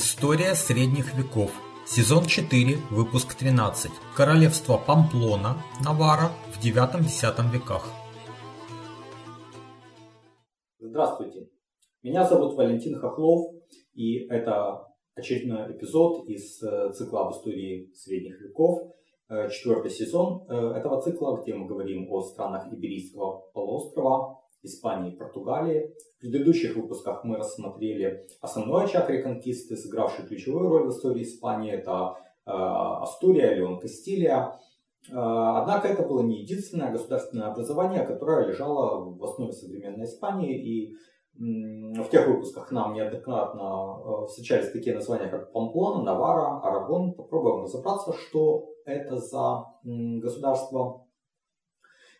История средних веков. Сезон 4, выпуск 13. Королевство Памплона, Навара в 9-10 веках. Здравствуйте. Меня зовут Валентин Хохлов, и это очередной эпизод из э, цикла об истории средних веков, э, четвертый сезон э, этого цикла, где мы говорим о странах Иберийского полуострова, Испании и Португалии. В предыдущих выпусках мы рассмотрели основной очаг реконкисты, сыгравший ключевую роль в истории Испании. Это э, Астурия, Леон Кастилия. Э, однако это было не единственное государственное образование, которое лежало в основе современной Испании. И в тех выпусках нам неоднократно э, встречались такие названия, как Памплона, Навара, Арагон. Попробуем разобраться, что это за государство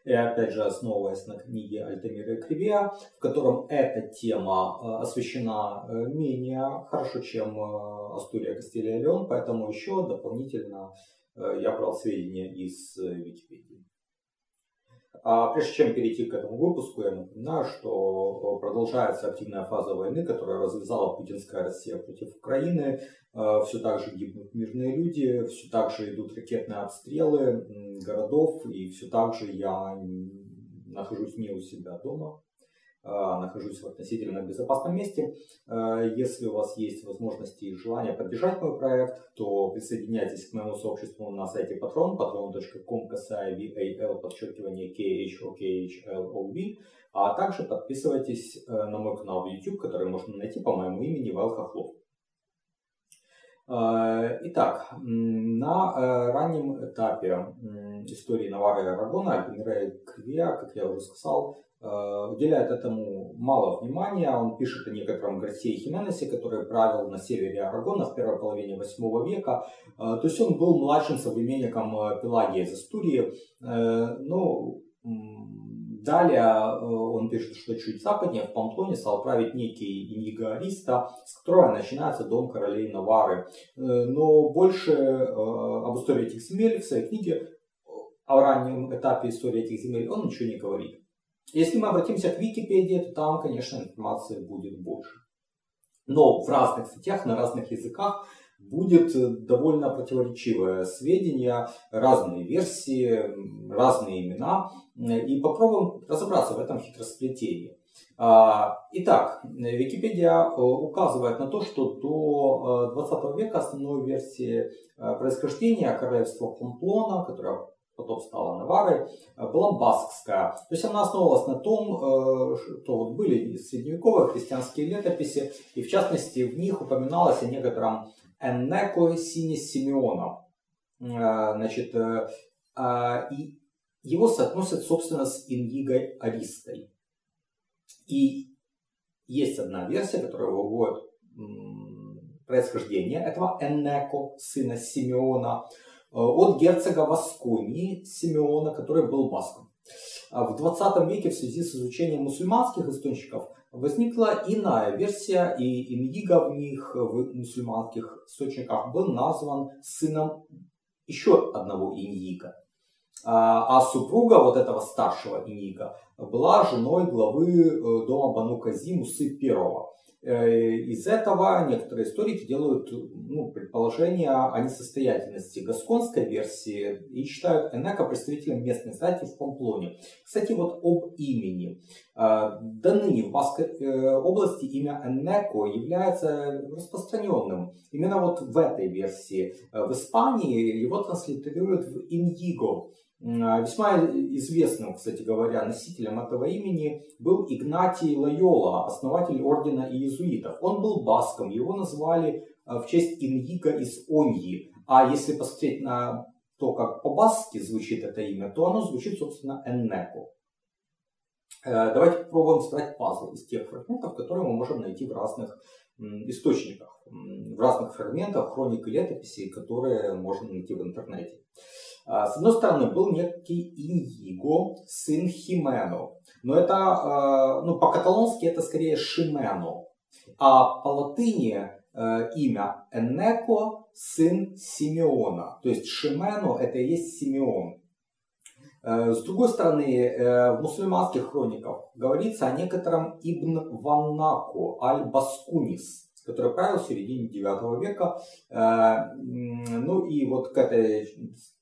и опять же основываясь на книге Альтамира Кривия, в котором эта тема э, освещена э, менее хорошо, чем э, Астурия, Кастилия Леон, поэтому еще дополнительно я брал сведения из Википедии. А прежде чем перейти к этому выпуску, я напоминаю, что продолжается активная фаза войны, которая развязала путинская Россия против Украины. Все так же гибнут мирные люди, все так же идут ракетные обстрелы городов, и все так же я нахожусь не у себя дома, нахожусь в относительно безопасном месте. А, если у вас есть возможности и желание поддержать мой проект, то присоединяйтесь к моему сообществу на сайте patron, patron.com, касая VAL, подчеркивание KHOKHLOB, а также подписывайтесь э, на мой канал в YouTube, который можно найти по моему имени Вал Хохлов. А, итак, на э, раннем этапе истории Навара и Арагона Альпинера Кривия, как я уже сказал, Э, уделяет этому мало внимания. Он пишет о некотором Гарсии Хименесе, который правил на севере Арагона в первой половине VIII века. Э, то есть он был младшим современником э, Пелагия из Астурии. Ну, Далее он пишет, что чуть западнее в Памплоне стал править некий Иниго с которого начинается дом королей Навары. Но больше об истории этих земель в своей книге о раннем этапе истории этих земель он ничего не говорит. Если мы обратимся к Википедии, то там, конечно, информации будет больше. Но в разных статьях, на разных языках будет довольно противоречивое сведения, разные версии, разные имена. И попробуем разобраться в этом хитросплетении. А, итак, Википедия э, указывает на то, что до 20 э, века основной версией э, происхождения королевства Памплона, которое потом стала Наварой, э, была баскская. То есть она основывалась на том, э, что были средневековые христианские летописи, и в частности в них упоминалось о некотором Эннеко Сине Симеона. Э, значит, и его соотносят, собственно, с Ингигой Аристой. И есть одна версия, которая выводит происхождение этого Эннеко, сына Симеона, Э, от герцога Васконии Симеона, который был баском. А в 20 веке в связи с изучением мусульманских источников возникла иная версия, и Индиго в них, в мусульманских источниках, был назван сыном еще одного Индиго. А, супруга вот этого старшего Индиго была женой главы э, дома Бану Кази Мусы Первого. Э, из этого некоторые историки делают ну, предположение о несостоятельности гасконской версии и считают Энека представителем местной знати в Памплоне. Кстати, вот об имени. Э, до ныне в Баскской э, области имя Энеко является распространенным. Именно вот в этой версии. В Испании его транслитерируют в Индиго. А, весьма известным, кстати говоря, носителем этого имени был Игнатий Лайола, основатель ордена иезуитов. Он был баском, его назвали а, в честь Иньига из Оньи. А если посмотреть на то, как по-басски звучит это имя, то оно звучит, собственно, Эннеко. Э, давайте попробуем собрать пазл из тех фрагментов, которые мы можем найти в разных источниках, в разных фрагментах хроник и летописей, которые можно найти в интернете. А, с одной стороны, был некий Иньиго, сын Химено. Но это, а, ну, по-каталонски это скорее Шимено. А по латыни э, имя Энеко, сын Симеона. То есть Шимено это и есть Симеон. Э, с другой стороны, э, в мусульманских хрониках говорится о некотором Ибн Ваннако, Аль-Баскунис, который правил в середине 9 века. Э, ну и вот к этой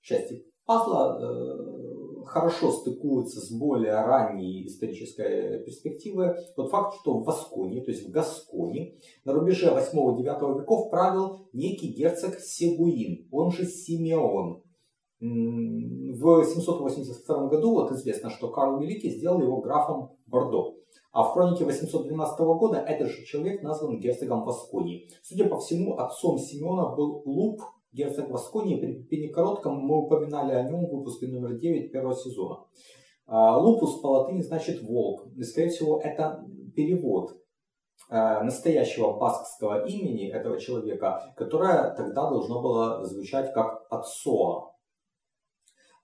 части пазла э, хорошо стыкуется с более ранней исторической перспективы тот факт, что в Васконии, то есть в Гасконе, на рубеже 8-9 веков правил некий герцог Сегуин, он же Симеон. В 782 году вот известно, что Карл Великий сделал его графом Бордо. А в хронике 812 года этот же человек назван герцогом Васконии. Судя по всему, отцом Симеона был Луп, герцог Васконии. При Пене Коротком мы упоминали о нем в выпуске номер 9 первого сезона. А, лупус по латыни значит волк. И, скорее всего, это перевод а, настоящего баскского имени этого человека, которое тогда должно было звучать как Отсоа.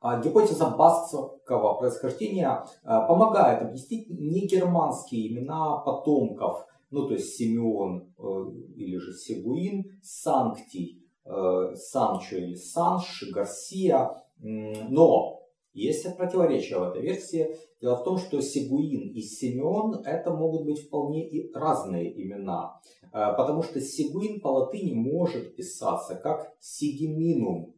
А гипотеза баскского происхождения а, помогает объяснить негерманские имена потомков, ну то есть Симеон э, или же Сегуин, Санктий, э, Санчо или Санш, Гарсия. Но есть противоречие в этой версии. Дело в том, что Сегуин и Симеон это могут быть вполне и разные имена. Э, потому что Сегуин по латыни может писаться как Сигиминум,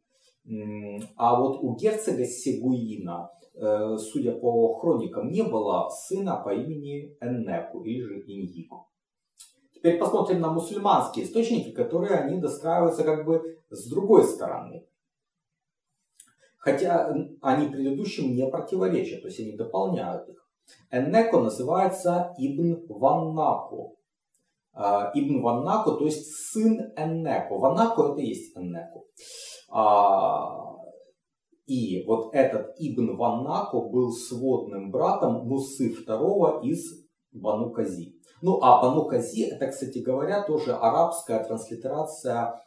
а вот у герцога Сегуина, э, судя по хроникам, не было сына по имени Эннеку или же Иньику. Теперь посмотрим на мусульманские источники, которые они достраиваются как бы с другой стороны. Хотя они предыдущим не противоречат, то есть они дополняют их. Эннеко называется Ибн Ваннаку. А, Ибн Ваннаку, то есть сын Эннеко. Ваннаку это и есть Эннеку. А, и вот этот Ибн Ваннако был сводным братом Мусы II из Бану Кази. Ну а Бану Кази это, кстати говоря, тоже арабская транслитерация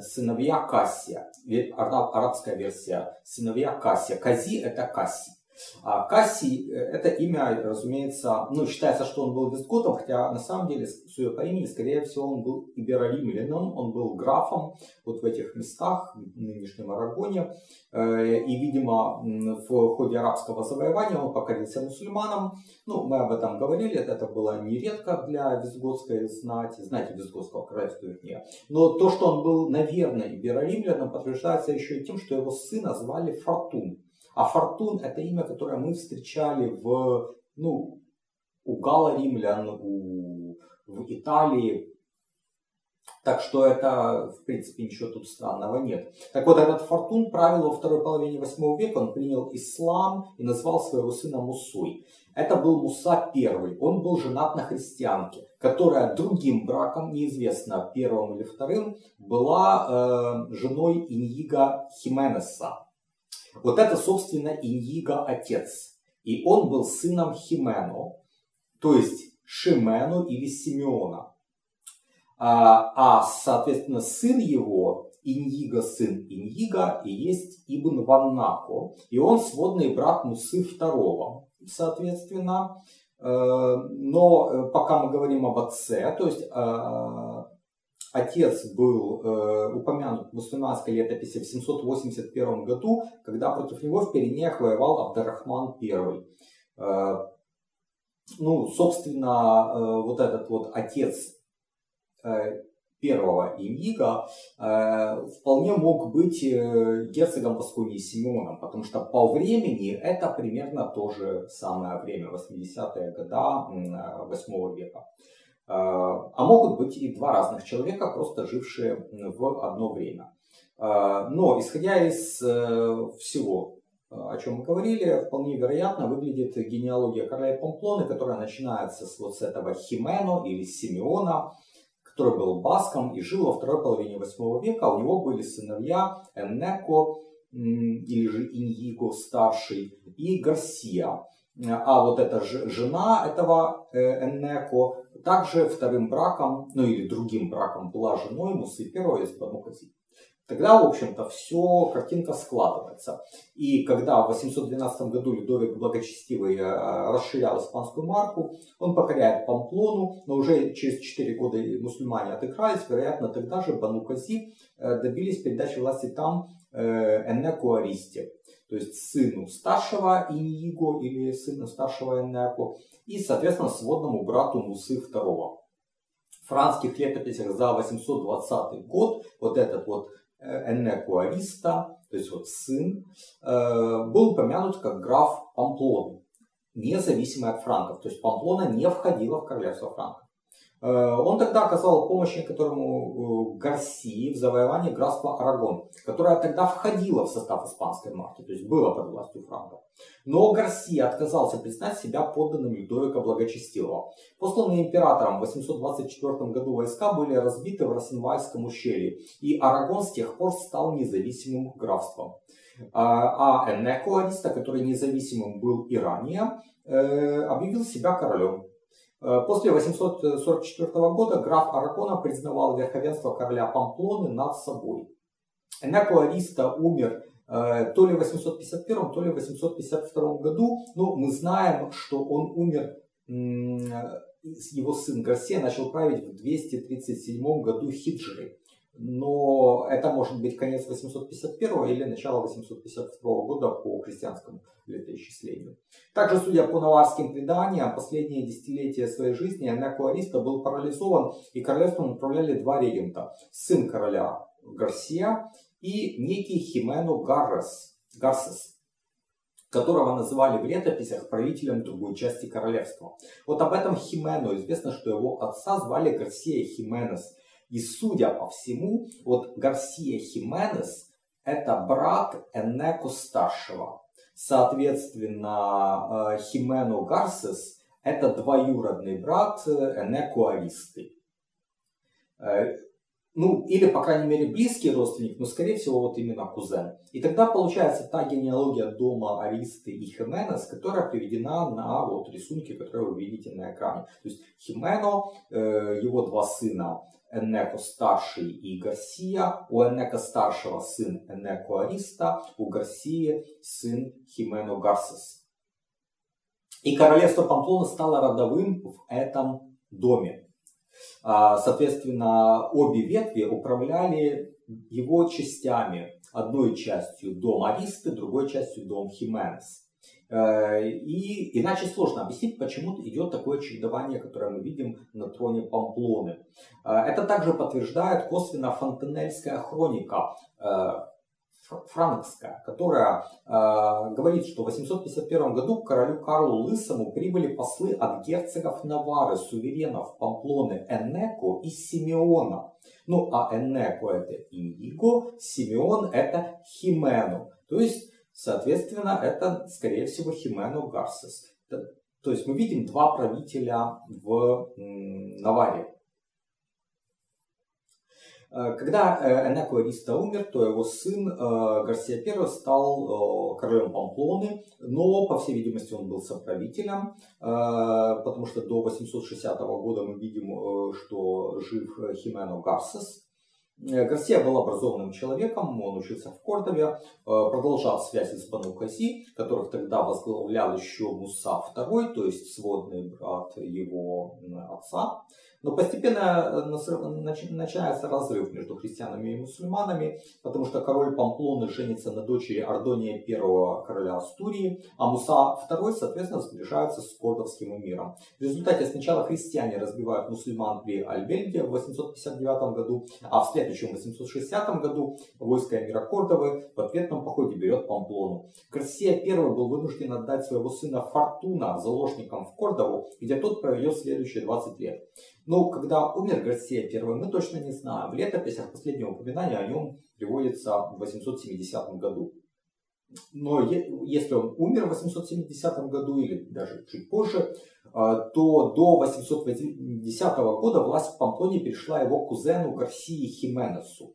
сыновья Кассия. Арабская версия сыновья Кассия. Кази это Касси. А Кассий, э, это имя, разумеется, ну, считается, что он был вестготом, хотя на самом деле, судя по имени, скорее всего, он был ибероримлянином, он был графом вот в этих местах, в нынешнем Арагоне. Э, и, видимо, в ходе арабского завоевания он покорился мусульманам. Ну, мы об этом говорили, это было нередко для визготской знати, знати визготского королевства, вернее. Но то, что он был, наверное, ибероримляном, подтверждается еще и тем, что его сына звали Фортун. А Фортун это имя, которое мы встречали в, ну, у Гала римлян, у, в Италии. Так что это, в принципе, ничего тут странного нет. Так вот, этот Фортун правил во второй половине 8 века, он принял ислам и назвал своего сына Мусой. Это был Муса I, он был женат на христианке, которая другим браком, неизвестно первым или вторым, была э, женой Иньига Хименеса. Вот это, собственно, Иньиго отец. И он был сыном Химено, то есть Шимену или Симеона. А, а соответственно, сын его, Иньиго, сын Иньиго, и есть Ибн Ваннако. И он сводный брат Мусы II, соответственно. Э, но э, пока мы говорим об отце, то есть э, Отец был э, упомянут в мусульманской летописи в 781 году, когда против него в Пиренеях воевал Абдарахман I. Э, ну, собственно, э, вот этот вот отец э, первого Имига э, вполне мог быть э, герцогом Пасконии Симеоном, потому что по времени это примерно то же самое время, 80-е года 8 века. А, а могут быть и два разных человека, просто жившие в одно время. А, но исходя из э, всего, о чем мы говорили, вполне вероятно выглядит генеалогия короля Памплоны, которая начинается с вот с этого Химено или Симеона, который был баском и жил во второй половине 8 века. У него были сыновья Эннеко или же Иньиго старший и Гарсия. А вот эта жена этого э, Эннеко также вторым браком, ну или другим браком была женой Мусы I из Банухази. Тогда, в общем-то, все, картинка складывается. И когда в 812 году Людовик Благочестивый э, расширял испанскую марку, он покоряет Памплону, но уже через 4 года мусульмане отыгрались, вероятно, тогда же Банукази э, добились передачи власти там Эннеку Аристе то есть сыну старшего Иньиго или сыну старшего Эннеко, и, соответственно, сводному брату Мусы II. французских летописях за 820 год вот этот вот э, Эннеку Ариста, то есть вот сын, э, был упомянут как граф Памплоны, независимый от франков. То есть Памплона не входила в королевство франков. Э, он тогда оказал помощь некоторому э, Гарсии в завоевании графства Арагон, которое тогда входило в состав испанской марки, то есть было под властью франков. Но Гарсия отказался признать себя подданным Людовика Благочестивого. Посланные императором в 824 году войска были разбиты в Росенвальском ущелье, и Арагон с тех пор стал независимым графством. А, а Энеко Ариста, который независимым был и ранее, э, объявил себя королем. Э, после 844 года граф Аракона признавал верховенство короля Памплоны над собой. Энеко Ариста умер э, то ли в 851, то ли в 852 году. Но мы знаем, что он умер, его сын Гарсия начал править в 237 году хиджры но это может быть конец 851 или начало 852 года по христианскому летоисчислению. Также, судя по наварским преданиям, последние десятилетия своей жизни Энеко Ариста был парализован, и королевством управляли два регента. Сын короля Гарсия и некий Химено Гаррес, Гарсес, которого называли в летописях правителем другой части королевства. Вот об этом Химено известно, что его отца звали Гарсия Хименес – и судя по всему, вот Гарсия Хименес это брат Энеко старшего. Соответственно, э, Химено Гарсес это двоюродный брат Энеко Аристы. Э, ну, или, по крайней мере, близкий родственник, но, скорее всего, вот именно кузен. И тогда получается та генеалогия дома Аристы и Хименес, которая приведена на вот рисунке, которые вы видите на экране. То есть Химено, э, его два сына, Энеко старший и Гарсия, у Энека старшего сын Энеко Ариста, у Гарсии сын Химено Гарсес. И королевство Памплона стало родовым в этом доме. А, соответственно, обе ветви управляли его частями. Одной частью дом Аристы, другой частью дом Хименес. Э, и иначе сложно объяснить, почему идет такое чередование, которое мы видим на троне Памплоны. Э, это также подтверждает косвенно фонтенельская хроника э, франкская, которая говорит, что в 851 году к королю Карлу Лысому прибыли послы от герцогов Навары, суверенов Памплоны Энеко и Симеона. Ну, а Энеко это Индиго, Симеон это Химено. То есть Соответственно, это, скорее всего, Химено Гарсес. То есть мы видим два правителя в Наваре. Э, когда э, Энеко Ариста умер, то его сын э, Гарсия I стал королем Памплоны, но, по всей видимости, он был соправителем, потому что до 860 года мы видим, что жив Химено Гарсес, Гарсия был образованным человеком, он учился в Кордове, э, продолжал связи с Бану Кази, которых тогда возглавлял еще Муса II, то есть сводный брат его отца. Но постепенно э, начинается разрыв между христианами и мусульманами, потому что король Памплоны женится на дочери Ардония I короля Астурии, а Муса II, соответственно, сближается с кордовским эмиром. В результате сначала христиане разбивают мусульман при Альбельде в 859 году, а в следующем 860 году войско эмира Кордовы в ответном походе берет Памплону. Гарсия I был вынужден отдать своего сына Фортуна заложникам в Кордову, где тот проведет следующие 20 лет. Но когда умер Гарсия I, мы точно не знаем. В летописях последнего упоминания о нем приводится в 870 году. Но если он умер в 870 году или даже чуть позже, а, то до 880 года власть в Памплоне перешла его кузену Гарсии Хименесу,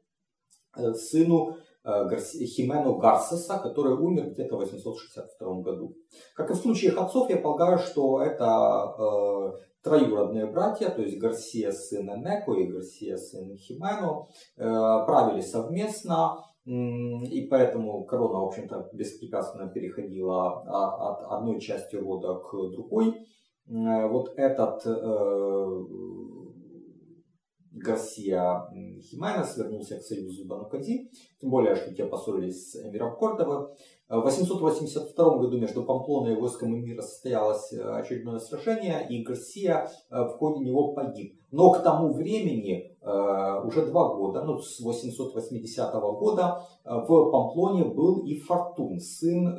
э, сыну э, Химену Гарсеса, который умер где-то в 862 году. Как и в случае отцов, я полагаю, что это э, троюродные братья, то есть Гарсия сын Энеко и Гарсия сын Химено, э, правили совместно, и поэтому корона, в общем-то, беспрепятственно переходила от одной части рода к другой. Э, вот этот э, Гарсия Хименес вернулся к союзу с Банукади, тем более, что те поссорились с эмиром Кордовы. В 882 году между Памплоной и войском Эмира состоялось очередное сражение, и Гарсия в ходе него погиб. Но к тому времени, уже два года, ну, с 880 года, в Памплоне был и Фортун, сын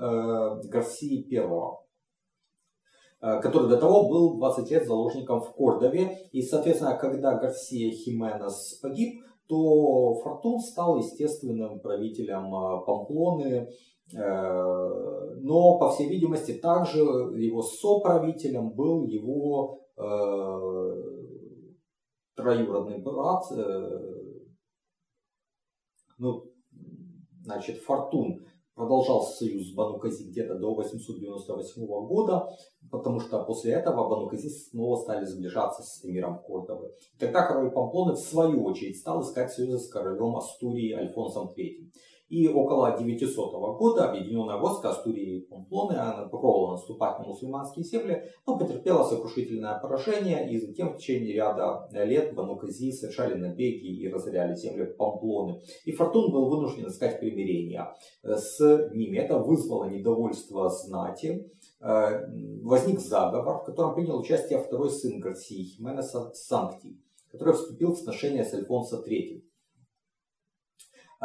Гарсии I. Э, который до того был 20 лет заложником в Кордове. И, соответственно, когда Гарсия Хименес погиб, то Фортун стал естественным правителем э, Памплоны, э, но, по всей видимости, также его соправителем был его троюродный брат, ну, значит, Фортун продолжал союз с Бану-Кази где-то до 898 года, потому что после этого Бану-Кази снова стали сближаться с эмиром Кордовы. Тогда король Памплоны в свою очередь стал искать союза с королем Астурии Альфонсом III. И около 900 года объединенное войско Астурии и Памплоны попробовало наступать на мусульманские земли, но потерпело сокрушительное поражение, и затем в течение ряда лет Бану-Кази совершали набеги и разоряли земли Памплоны. И Фортун был вынужден искать примирения с ними. Это вызвало недовольство знати, э, возник заговор, в котором принял участие второй сын Гарсии Хименеса Санктий, который вступил в сношение с Альфонсо III.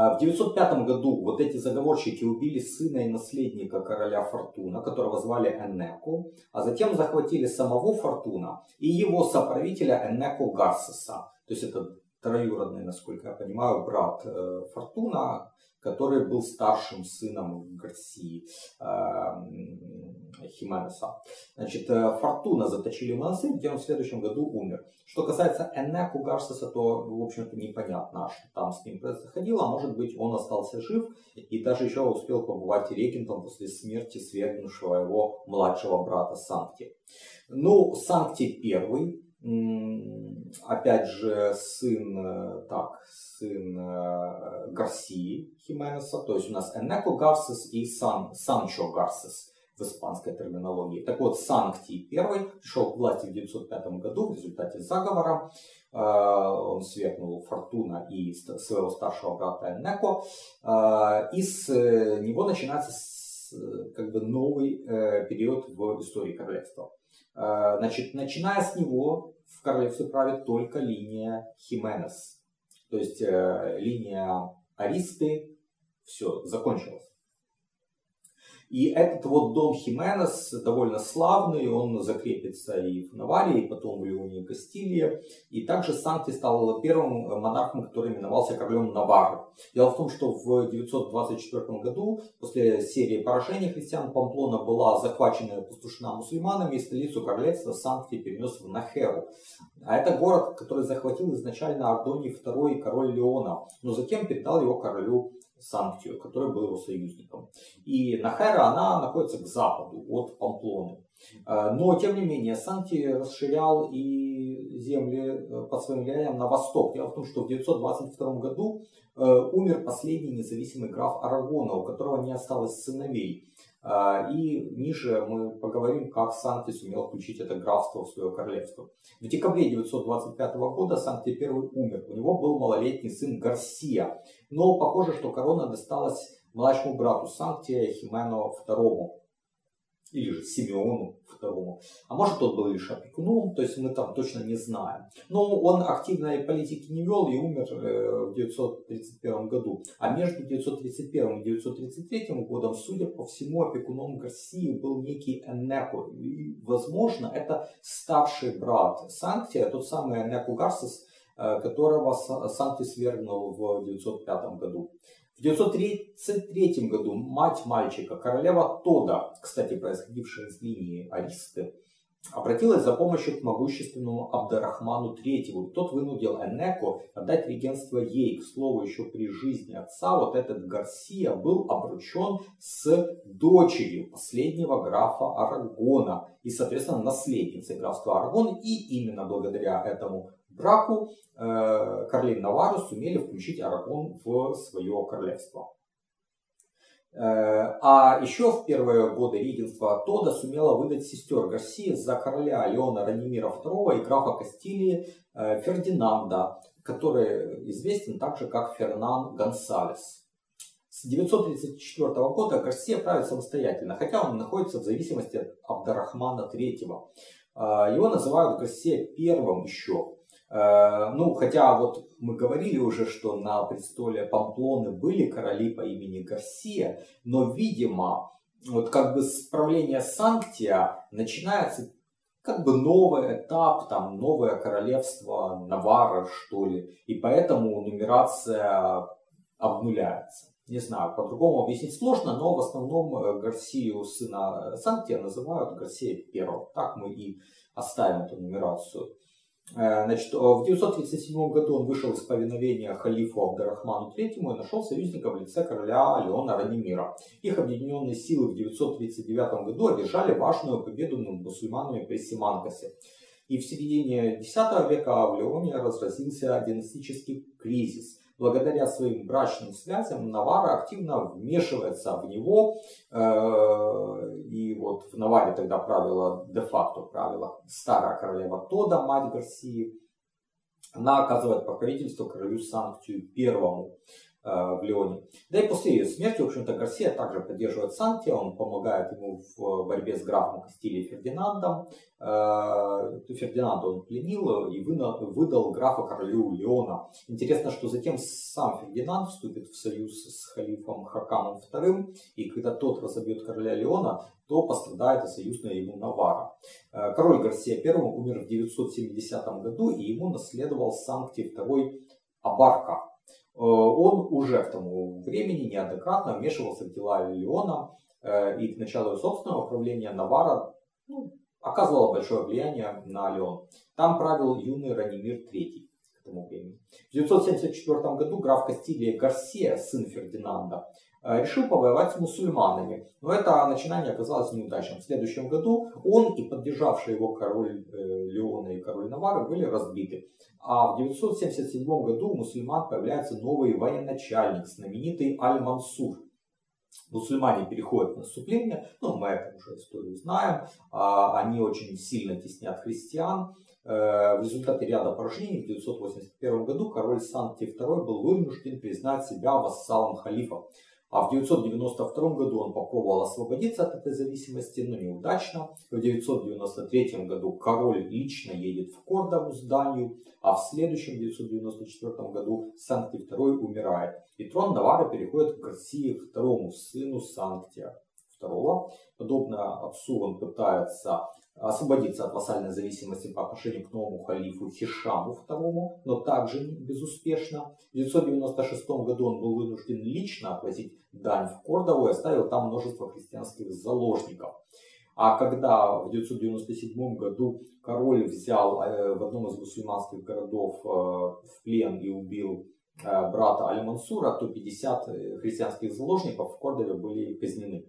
А в 905 году вот эти заговорщики убили сына и наследника короля Фортуна, которого звали Энеку, а затем захватили самого Фортуна и его соправителя Энеку Гарсеса. То есть это троюродный, насколько я понимаю, брат э, Фортуна, который был старшим сыном Гарсии Хименеса. Значит, э, Фортуна заточили монастырь, где он в следующем году умер. Что касается Энеку Гарсеса, то, в общем-то, непонятно, что там с ним происходило. А может быть, он остался жив и даже еще успел побывать регентом после смерти свергнувшего его младшего брата Санкти. Ну, Санкти первый, опять же, сын, э, так, сын э, Гарсии Хименеса, то есть у нас Энеко Гарсес и Сан, Санчо Гарсес в испанской терминологии. Так вот, Санкти I пришел к власти в 905 году в результате заговора. Э, он свергнул Фортуна и своего старшего брата Энеко. И с него начинается как бы новый период в истории королевства. Э, значит, начиная с него в королевстве правит только линия Хименес. То есть э, линия Аристы, все, закончилась. И этот вот дом Хименес довольно славный, он закрепится и в Наварии, и потом в Леоне и Кастилии. И также Санкти стал первым монархом, который именовался королем Навары. Дело в том, что в 924 году, после серии поражений христиан, Памплона была захвачена и опустошена мусульманами, и столицу королевства Санкти перенес в Нахеру. А это город, который захватил изначально Ардоний II король Леона, но затем передал его королю Санктию, который был его союзником. И Нахера, она находится к западу от Памплоны. Э, но, тем не менее, Санти расширял и земли э, под своим влиянием на восток. Дело в том, что в 922 году э, умер последний независимый граф Арагона, у которого не осталось сыновей. А, и ниже мы поговорим, как Санкти сумел включить это графство в свое королевство. В декабре 925 года Санкти I умер. У него был малолетний сын Гарсия. Но похоже, что корона досталась младшему брату Санктия Химену II или же Симеону II. А может тот был лишь опекуном, то есть мы там точно не знаем. Но он активной политики не вел и умер э, в 931 году. А между 931 и 933 годом, судя по всему, опекуном Гарсии был некий Энеко. И, возможно, это старший брат Санктия, тот самый Энеко Гарсис, э, которого Санкти свергнул в 905 году. В 933 году мать мальчика, королева Тода, кстати, происходившая из линии Аристы, обратилась за помощью к могущественному Абдарахману III. Тот вынудил Энеко отдать регенство ей. К слову, еще при жизни отца вот этот Гарсия был обручен с дочерью последнего графа Арагона и, соответственно, наследницей графства Арагон. И именно благодаря этому браку э, короли Навару сумели включить Арагон в свое королевство. Э, а еще в первые годы регенства Тода сумела выдать сестер Гарсии за короля Леона Ранимира II и графа Кастилии э, Фердинанда, который известен также как Фернан Гонсалес. С 934 года Гарсия правит самостоятельно, хотя он находится в зависимости от Абдарахмана III. Его называют Гарсия первым еще. А, ну, хотя вот мы говорили уже, что на престоле Памплоны были короли по имени Гарсия, но, видимо, вот как бы с правления Санктия начинается как бы новый этап, там новое королевство Навара, что ли. И поэтому нумерация обнуляется. Не знаю, по-другому объяснить сложно, но в основном э, Гарсию сына Санктия называют Гарсия первым. Так мы и оставим эту нумерацию. Э, значит, в 937 году он вышел из повиновения халифу Абдарахману III и нашел союзника в лице короля Леона Ранимира. Их объединенные силы в 939 году одержали важную победу над мусульманами при Симанкасе. И в середине X века в Леоне разразился династический кризис – благодаря своим брачным связям Навара активно вмешивается в него. Э, и вот в Наваре тогда правила, де-факто правила старая королева Тода, мать Гарсии. Она оказывает покровительство королю Санктию Первому. Э, в Леоне. Да и после ее смерти, в общем-то, Гарсия также поддерживает Сантия, он помогает ему в борьбе с графом Кастилии Фердинандом. Э, Фердинанда он пленил и выдал графа королю Леона. Интересно, что затем сам Фердинанд вступит в союз с халифом Хакамом II, и когда тот разобьет короля Леона, то пострадает и союзная ему Навара. Э, король Гарсия I умер в 970 году, и ему наследовал Санкти II Абарка, он уже к тому времени неоднократно вмешивался в дела Леона э, и к началу собственного правления Навара ну, оказывала большое влияние на Леон. Там правил юный Ранимир III к этому времени. В 974 году граф Кастилия Гарсия, сын Фердинанда, э, решил повоевать с мусульманами. Но это начинание оказалось неудачным. В следующем году он и поддержавший его король Леона и король Навары были разбиты. А в 977 году у мусульман появляется новый военачальник, знаменитый Аль-Мансур. Мусульмане переходят в наступление, ну мы эту уже историю знаем, а, они очень сильно теснят христиан. Э, в результате ряда поражений в 981 году король Санкти II был вынужден признать себя вассалом халифа. А в 992 году он попробовал освободиться от этой зависимости, но неудачно. В 993 году король лично едет в Кордову с Данию, а в следующем 994 году Санкти II умирает. И трон Навара переходит к Гарсии второму сыну Санктия II. Подобно отцу он пытается освободиться от вассальной зависимости по отношению к новому халифу Хишаму II, но также безуспешно. В 996 году он был вынужден лично отвозить дань в Кордову и оставил там множество христианских заложников. А когда в 997 году король взял э, в одном из мусульманских городов э, в плен и убил э, брата Аль-Мансура, то 50 христианских заложников в Кордове были казнены.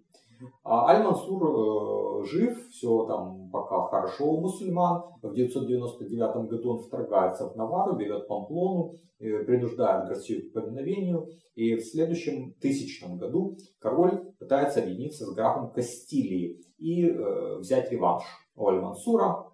А Аль-Мансур э, жив, все там пока хорошо у мусульман. В 999 году он вторгается в Навару, берет Памплону, э, принуждает Гарсию к повиновению. И в следующем тысячном году король пытается объединиться с графом Кастилии и э, взять реванш у Аль-Мансура.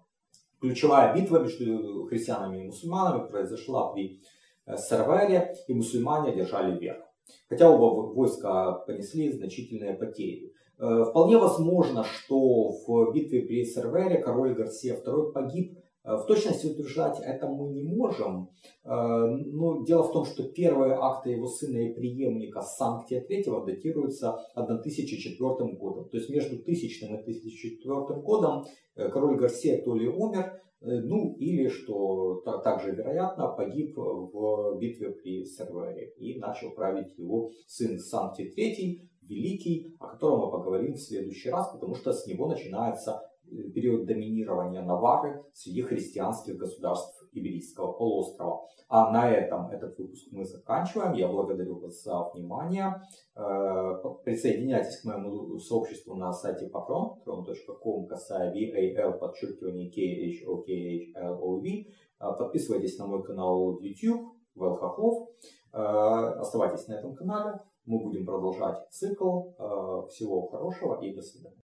Ключевая битва между христианами и мусульманами произошла при э, Сервере, и мусульмане одержали верх. Хотя оба войска понесли значительные потери. Э, вполне возможно, что в битве при Сервере король Гарсия II погиб. Э, в точности утверждать это мы не можем. Э, но дело в том, что первые акты его сына и преемника Санктия III датируются 1004 годом. То есть между 1000 и 1004 годом король Гарсия то ли умер, ну или, что также вероятно, погиб в битве при Сервере и начал править его сын Санктий III, великий, о котором мы поговорим в следующий раз, потому что с него начинается э, период доминирования Навары среди христианских государств Иберийского полуострова. А на этом этот выпуск мы заканчиваем. Я благодарю вас за внимание. Э, присоединяйтесь к моему сообществу на сайте patron, patron.com, касая VAL, подчеркивание KHOKHLOV. Э, подписывайтесь на мой канал в YouTube, Вэл Хохлов. Оставайтесь на этом канале мы будем продолжать цикл. Э, всего хорошего и до свидания.